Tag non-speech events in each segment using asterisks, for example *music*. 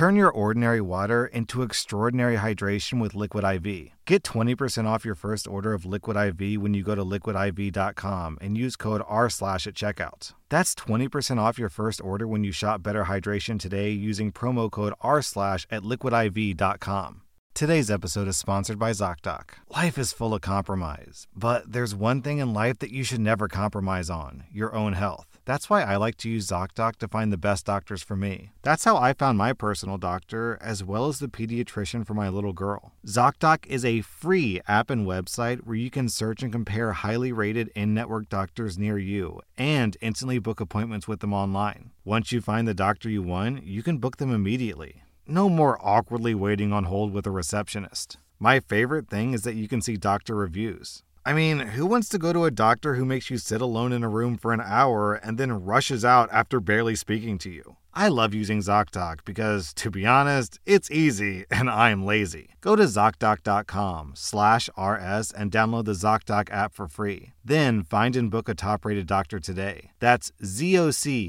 Turn your ordinary water into extraordinary hydration with Liquid IV. Get 20% off your first order of Liquid IV when you go to liquidiv.com and use code R slash at checkout. That's 20% off your first order when you shop Better Hydration today using promo code R slash at liquidiv.com. Today's episode is sponsored by ZocDoc. Life is full of compromise, but there's one thing in life that you should never compromise on your own health. That's why I like to use ZocDoc to find the best doctors for me. That's how I found my personal doctor, as well as the pediatrician for my little girl. ZocDoc is a free app and website where you can search and compare highly rated in network doctors near you and instantly book appointments with them online. Once you find the doctor you want, you can book them immediately. No more awkwardly waiting on hold with a receptionist. My favorite thing is that you can see doctor reviews. I mean, who wants to go to a doctor who makes you sit alone in a room for an hour and then rushes out after barely speaking to you? I love using ZocDoc because, to be honest, it's easy *laughs* and I'm lazy. Go to ZocDoc.com slash RS and download the ZocDoc app for free. Then find and book a top-rated doctor today. That's ZocDoc.com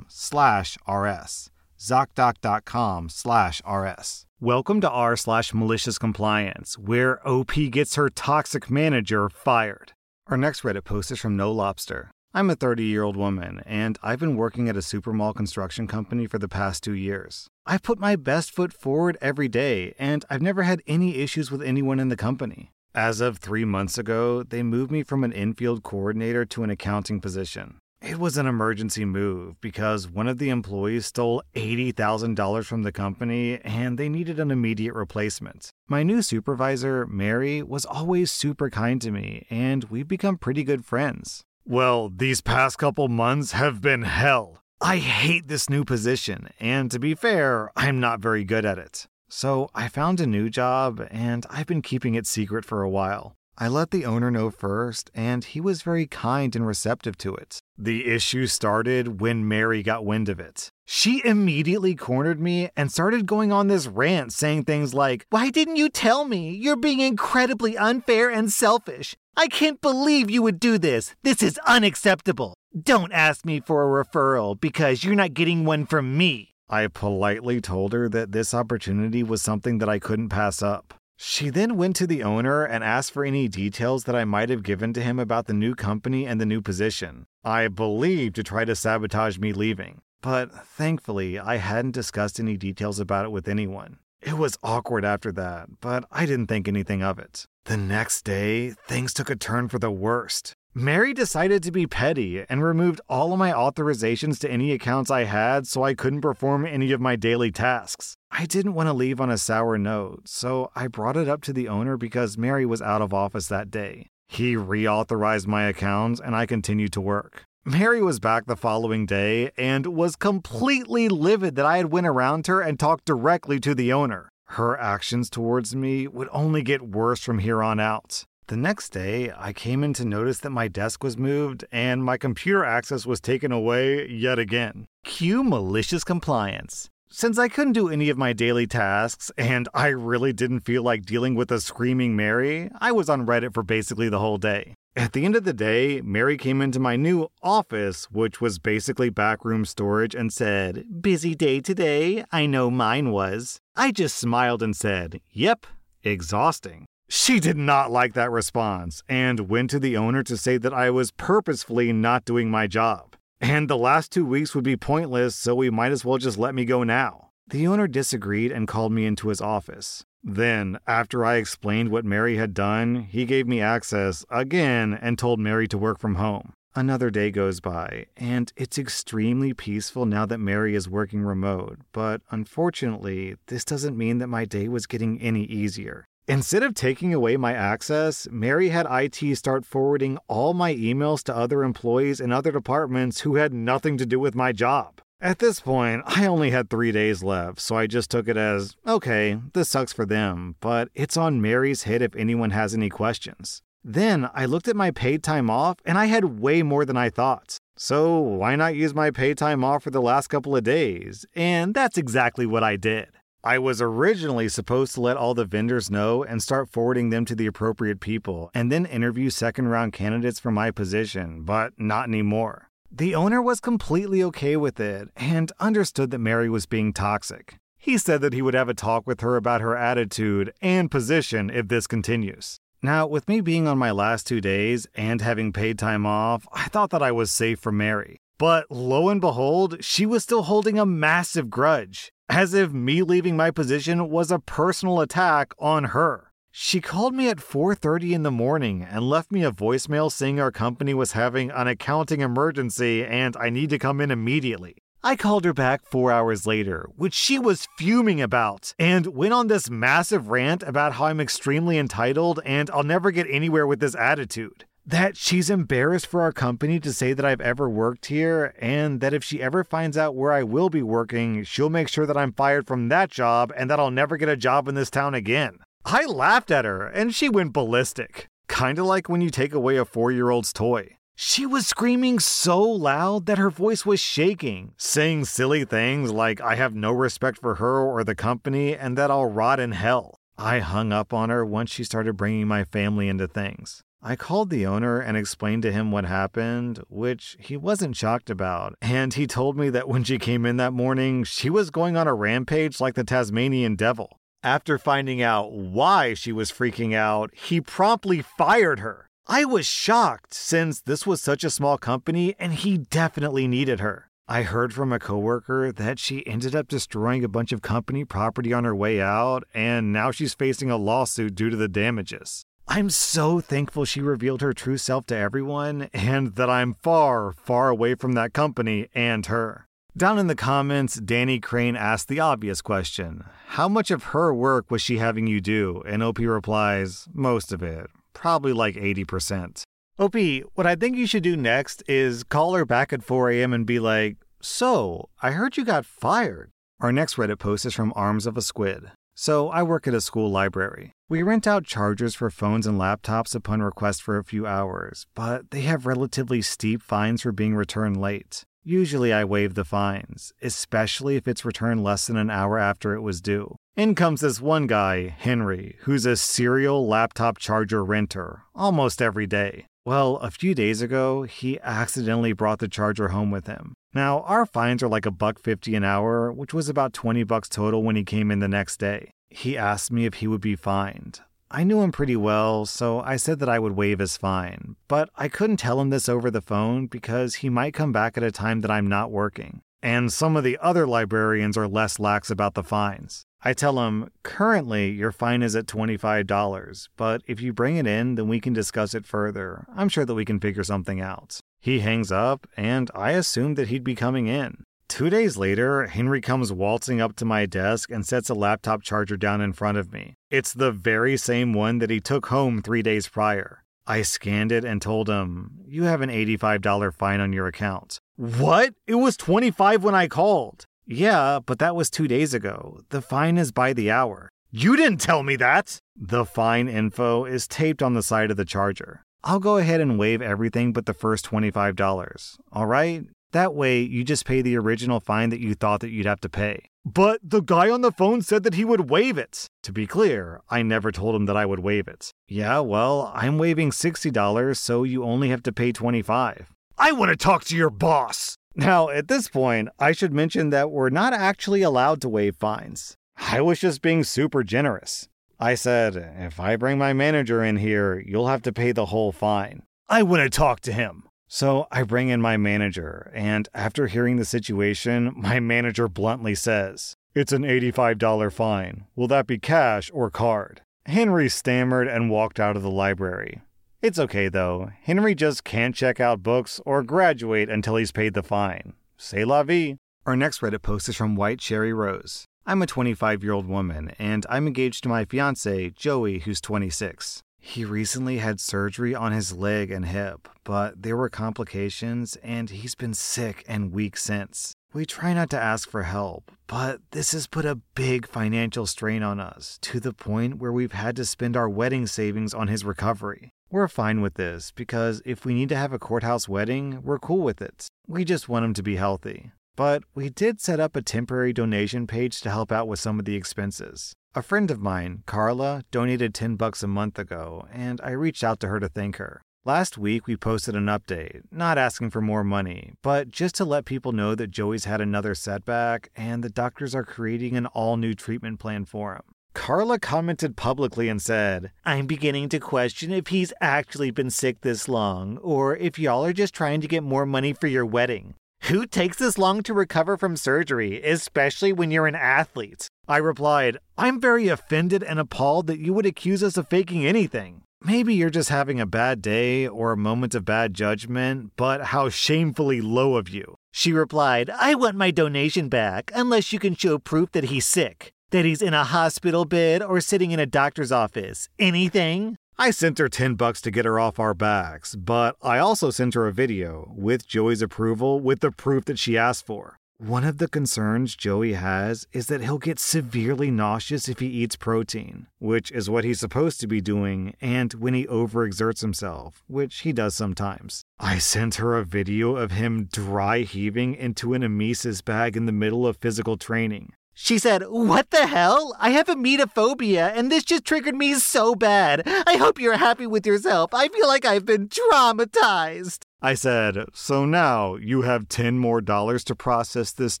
slash RS. ZocDoc.com slash RS. Welcome to r slash malicious compliance, where OP gets her toxic manager fired. Our next Reddit post is from No Lobster. I'm a 30 year old woman, and I've been working at a super mall construction company for the past two years. I've put my best foot forward every day, and I've never had any issues with anyone in the company. As of three months ago, they moved me from an infield coordinator to an accounting position. It was an emergency move because one of the employees stole $80,000 from the company and they needed an immediate replacement. My new supervisor, Mary, was always super kind to me and we've become pretty good friends. Well, these past couple months have been hell. I hate this new position, and to be fair, I'm not very good at it. So I found a new job and I've been keeping it secret for a while. I let the owner know first, and he was very kind and receptive to it. The issue started when Mary got wind of it. She immediately cornered me and started going on this rant saying things like, Why didn't you tell me? You're being incredibly unfair and selfish. I can't believe you would do this. This is unacceptable. Don't ask me for a referral because you're not getting one from me. I politely told her that this opportunity was something that I couldn't pass up. She then went to the owner and asked for any details that I might have given to him about the new company and the new position. I believe to try to sabotage me leaving. But thankfully, I hadn't discussed any details about it with anyone. It was awkward after that, but I didn't think anything of it. The next day, things took a turn for the worst. Mary decided to be petty and removed all of my authorizations to any accounts I had so I couldn't perform any of my daily tasks. I didn't want to leave on a sour note, so I brought it up to the owner because Mary was out of office that day. He reauthorized my accounts and I continued to work. Mary was back the following day and was completely livid that I had went around her and talked directly to the owner. Her actions towards me would only get worse from here on out. The next day, I came in to notice that my desk was moved and my computer access was taken away yet again. Cue malicious compliance. Since I couldn't do any of my daily tasks and I really didn't feel like dealing with a screaming Mary, I was on Reddit for basically the whole day. At the end of the day, Mary came into my new office, which was basically backroom storage, and said, Busy day today? I know mine was. I just smiled and said, Yep, exhausting. She did not like that response and went to the owner to say that I was purposefully not doing my job. And the last two weeks would be pointless, so we might as well just let me go now. The owner disagreed and called me into his office. Then, after I explained what Mary had done, he gave me access again and told Mary to work from home. Another day goes by, and it's extremely peaceful now that Mary is working remote, but unfortunately, this doesn't mean that my day was getting any easier. Instead of taking away my access, Mary had IT start forwarding all my emails to other employees in other departments who had nothing to do with my job. At this point, I only had three days left, so I just took it as okay, this sucks for them, but it's on Mary's head if anyone has any questions. Then I looked at my paid time off and I had way more than I thought. So why not use my paid time off for the last couple of days? And that's exactly what I did. I was originally supposed to let all the vendors know and start forwarding them to the appropriate people and then interview second round candidates for my position, but not anymore. The owner was completely okay with it and understood that Mary was being toxic. He said that he would have a talk with her about her attitude and position if this continues. Now, with me being on my last two days and having paid time off, I thought that I was safe from Mary. But lo and behold, she was still holding a massive grudge, as if me leaving my position was a personal attack on her. She called me at 4:30 in the morning and left me a voicemail saying our company was having an accounting emergency and I need to come in immediately. I called her back four hours later, which she was fuming about, and went on this massive rant about how I'm extremely entitled and I'll never get anywhere with this attitude. That she's embarrassed for our company to say that I've ever worked here, and that if she ever finds out where I will be working, she'll make sure that I'm fired from that job and that I'll never get a job in this town again. I laughed at her, and she went ballistic. Kinda like when you take away a four year old's toy. She was screaming so loud that her voice was shaking, saying silly things like I have no respect for her or the company and that I'll rot in hell. I hung up on her once she started bringing my family into things. I called the owner and explained to him what happened, which he wasn't shocked about, and he told me that when she came in that morning, she was going on a rampage like the Tasmanian devil. After finding out why she was freaking out, he promptly fired her. I was shocked since this was such a small company and he definitely needed her. I heard from a coworker that she ended up destroying a bunch of company property on her way out and now she's facing a lawsuit due to the damages. I'm so thankful she revealed her true self to everyone and that I'm far, far away from that company and her. Down in the comments, Danny Crane asked the obvious question How much of her work was she having you do? And OP replies, Most of it probably like 80%. OP, what I think you should do next is call her back at 4 a.m. and be like, So, I heard you got fired. Our next Reddit post is from Arms of a Squid. So, I work at a school library. We rent out chargers for phones and laptops upon request for a few hours, but they have relatively steep fines for being returned late. Usually I waive the fines, especially if it's returned less than an hour after it was due. In comes this one guy, Henry, who's a serial laptop charger renter almost every day. Well, a few days ago, he accidentally brought the charger home with him. Now, our fines are like a buck 50 an hour, which was about 20 bucks total when he came in the next day. He asked me if he would be fined. I knew him pretty well, so I said that I would waive his fine, but I couldn't tell him this over the phone because he might come back at a time that I'm not working. And some of the other librarians are less lax about the fines. I tell him, currently your fine is at $25, but if you bring it in, then we can discuss it further. I'm sure that we can figure something out. He hangs up, and I assumed that he'd be coming in. Two days later, Henry comes waltzing up to my desk and sets a laptop charger down in front of me. It's the very same one that he took home three days prior. I scanned it and told him, You have an $85 fine on your account. What? It was 25 when I called. Yeah, but that was two days ago. The fine is by the hour. You didn't tell me that! The fine info is taped on the side of the charger. I'll go ahead and waive everything but the first $25. All right? That way, you just pay the original fine that you thought that you'd have to pay. But the guy on the phone said that he would waive it. To be clear, I never told him that I would waive it. Yeah, well, I'm waiving $60, so you only have to pay 25. I want to talk to your boss. Now, at this point, I should mention that we're not actually allowed to waive fines. I was just being super generous. I said, if I bring my manager in here, you'll have to pay the whole fine. I want to talk to him. So I bring in my manager, and after hearing the situation, *laughs* my manager bluntly says, It's an $85 fine. Will that be cash or card? Henry stammered and walked out of the library. It's okay though. Henry just can't check out books or graduate until he's paid the fine. C'est la vie. Our next Reddit post is from White Cherry Rose. I'm a 25 year old woman, and I'm engaged to my fiance, Joey, who's 26. He recently had surgery on his leg and hip, but there were complications, and he's been sick and weak since. We try not to ask for help, but this has put a big financial strain on us to the point where we've had to spend our wedding savings on his recovery. We're fine with this because if we need to have a courthouse wedding, we're cool with it. We just want him to be healthy. But we did set up a temporary donation page to help out with some of the expenses. A friend of mine, Carla, donated 10 bucks a month ago, and I reached out to her to thank her. Last week, we posted an update, not asking for more money, but just to let people know that Joey's had another setback and the doctors are creating an all new treatment plan for him. Carla commented publicly and said, I'm beginning to question if he's actually been sick this long, or if y'all are just trying to get more money for your wedding. Who takes this long to recover from surgery, especially when you're an athlete? I replied, I'm very offended and appalled that you would accuse us of faking anything. Maybe you're just having a bad day or a moment of bad judgment, but how shamefully low of you. She replied, I want my donation back unless you can show proof that he's sick, that he's in a hospital bed or sitting in a doctor's office. Anything? I sent her 10 bucks to get her off our backs, but I also sent her a video with Joey's approval with the proof that she asked for. One of the concerns Joey has is that he'll get severely nauseous if he eats protein, which is what he's supposed to be doing, and when he overexerts himself, which he does sometimes. I sent her a video of him dry heaving into an emesis bag in the middle of physical training. She said, What the hell? I have emetophobia, and this just triggered me so bad. I hope you're happy with yourself. I feel like I've been traumatized. I said, So now you have 10 more dollars to process this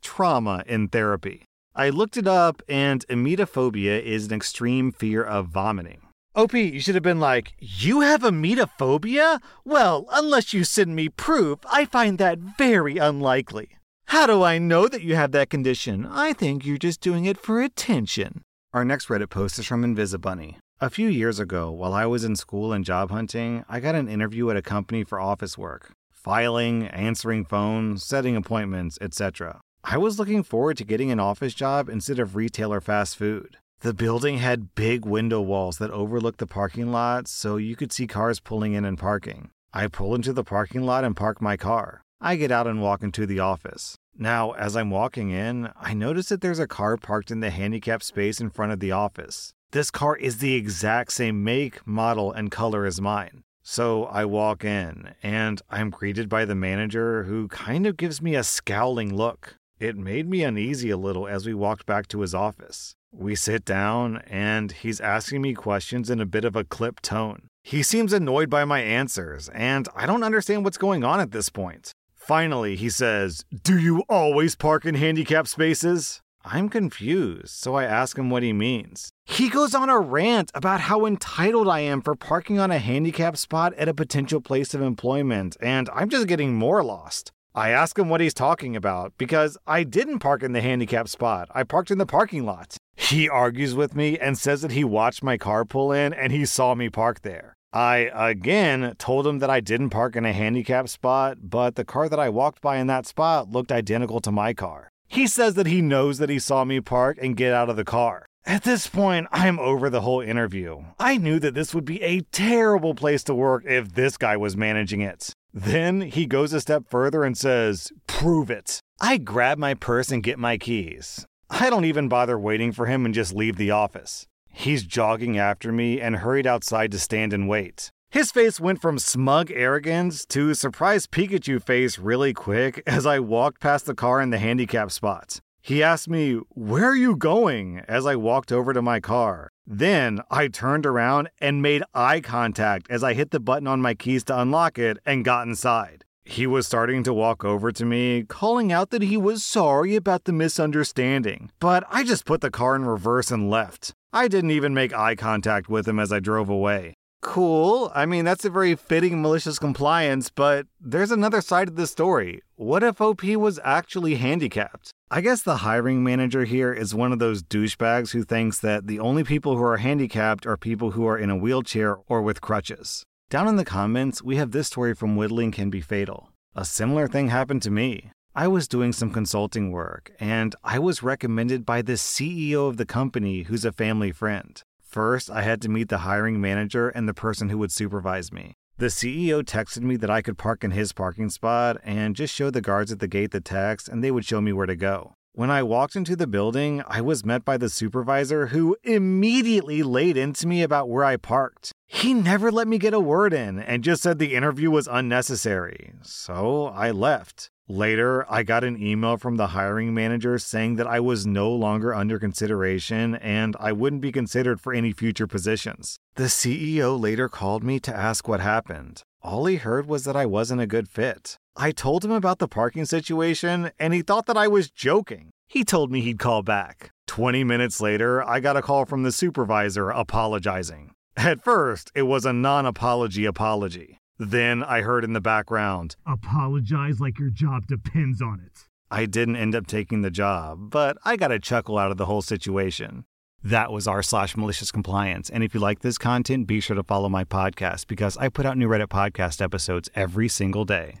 trauma in therapy. I looked it up, and emetophobia is an extreme fear of vomiting. OP, you should have been like, You have emetophobia? Well, unless you send me proof, I find that very unlikely. How do I know that you have that condition? I think you're just doing it for attention. Our next Reddit post is from Invisibunny. A few years ago, while I was in school and job hunting, I got an interview at a company for office work filing, answering phones, setting appointments, etc. I was looking forward to getting an office job instead of retail or fast food. The building had big window walls that overlooked the parking lot so you could see cars pulling in and parking. I pull into the parking lot and park my car. I get out and walk into the office. Now, as I'm walking in, I notice that there's a car parked in the handicapped space in front of the office. This car is the exact same make, model, and color as mine. So I walk in, and I'm greeted by the manager who kind of gives me a scowling look. It made me uneasy a little as we walked back to his office. We sit down, and he's asking me questions in a bit of a clipped tone. He seems annoyed by my answers, and I don't understand what's going on at this point. Finally, he says, Do you always park in handicap spaces? I'm confused, so I ask him what he means. He goes on a rant about how entitled I am for parking on a handicap spot at a potential place of employment, and I'm just getting more lost. I ask him what he's talking about because I didn't park in the handicap spot. I parked in the parking lot. He argues with me and says that he watched my car pull in and he saw me park there. I again told him that I didn't park in a handicap spot, but the car that I walked by in that spot looked identical to my car. He says that he knows that he saw me park and get out of the car. At this point, I'm over the whole interview. I knew that this would be a terrible place to work if this guy was managing it. Then he goes a step further and says, Prove it. I grab my purse and get my keys. I don't even bother waiting for him and just leave the office. He's jogging after me and hurried outside to stand and wait. His face went from smug arrogance to surprised Pikachu face really quick *laughs* as I walked past the car in the handicap spot. He asked me, Where are you going? as I walked over to my car. Then I turned around and made eye contact as I hit the button on my keys to unlock it and got inside. He was starting to walk over to me, calling out that he was sorry about the misunderstanding, but I just put the car in reverse and left. I didn't even make eye contact with him as I drove away. Cool. I mean, that's a very fitting malicious compliance, but there's another side of the story. What if OP was actually handicapped? I guess the hiring manager here is one of those douchebags who thinks that the only people who are handicapped are people who are in a wheelchair or with crutches. Down in the comments, we have this story from Whittling Can Be Fatal. A similar thing happened to me. I was doing some consulting work, and I was recommended by the CEO of the company who's a family friend. First, I had to meet the hiring manager and the person who would supervise me. The CEO texted me that I could park in his parking spot and just show the guards at the gate the text, and they would show me where to go. When I walked into the building, I was met by the supervisor who immediately laid into me about where I parked. He never let me get a word in and just said the interview was unnecessary. So I left. Later, I got an email from the hiring manager saying that I was no longer under consideration and I wouldn't be considered for any future positions. The CEO later called me to ask what happened. All he heard was that I wasn't a good fit. I told him about the parking situation, and he thought that I was joking. He told me he'd call back. 20 minutes later, I got a call from the supervisor apologizing. At first, it was a non apology apology. Then I heard in the background, Apologize like your job depends on it. I didn't end up taking the job, but I got a chuckle out of the whole situation. That was r slash malicious compliance. And if you like this content, be sure to follow my podcast because I put out new Reddit podcast episodes every single day.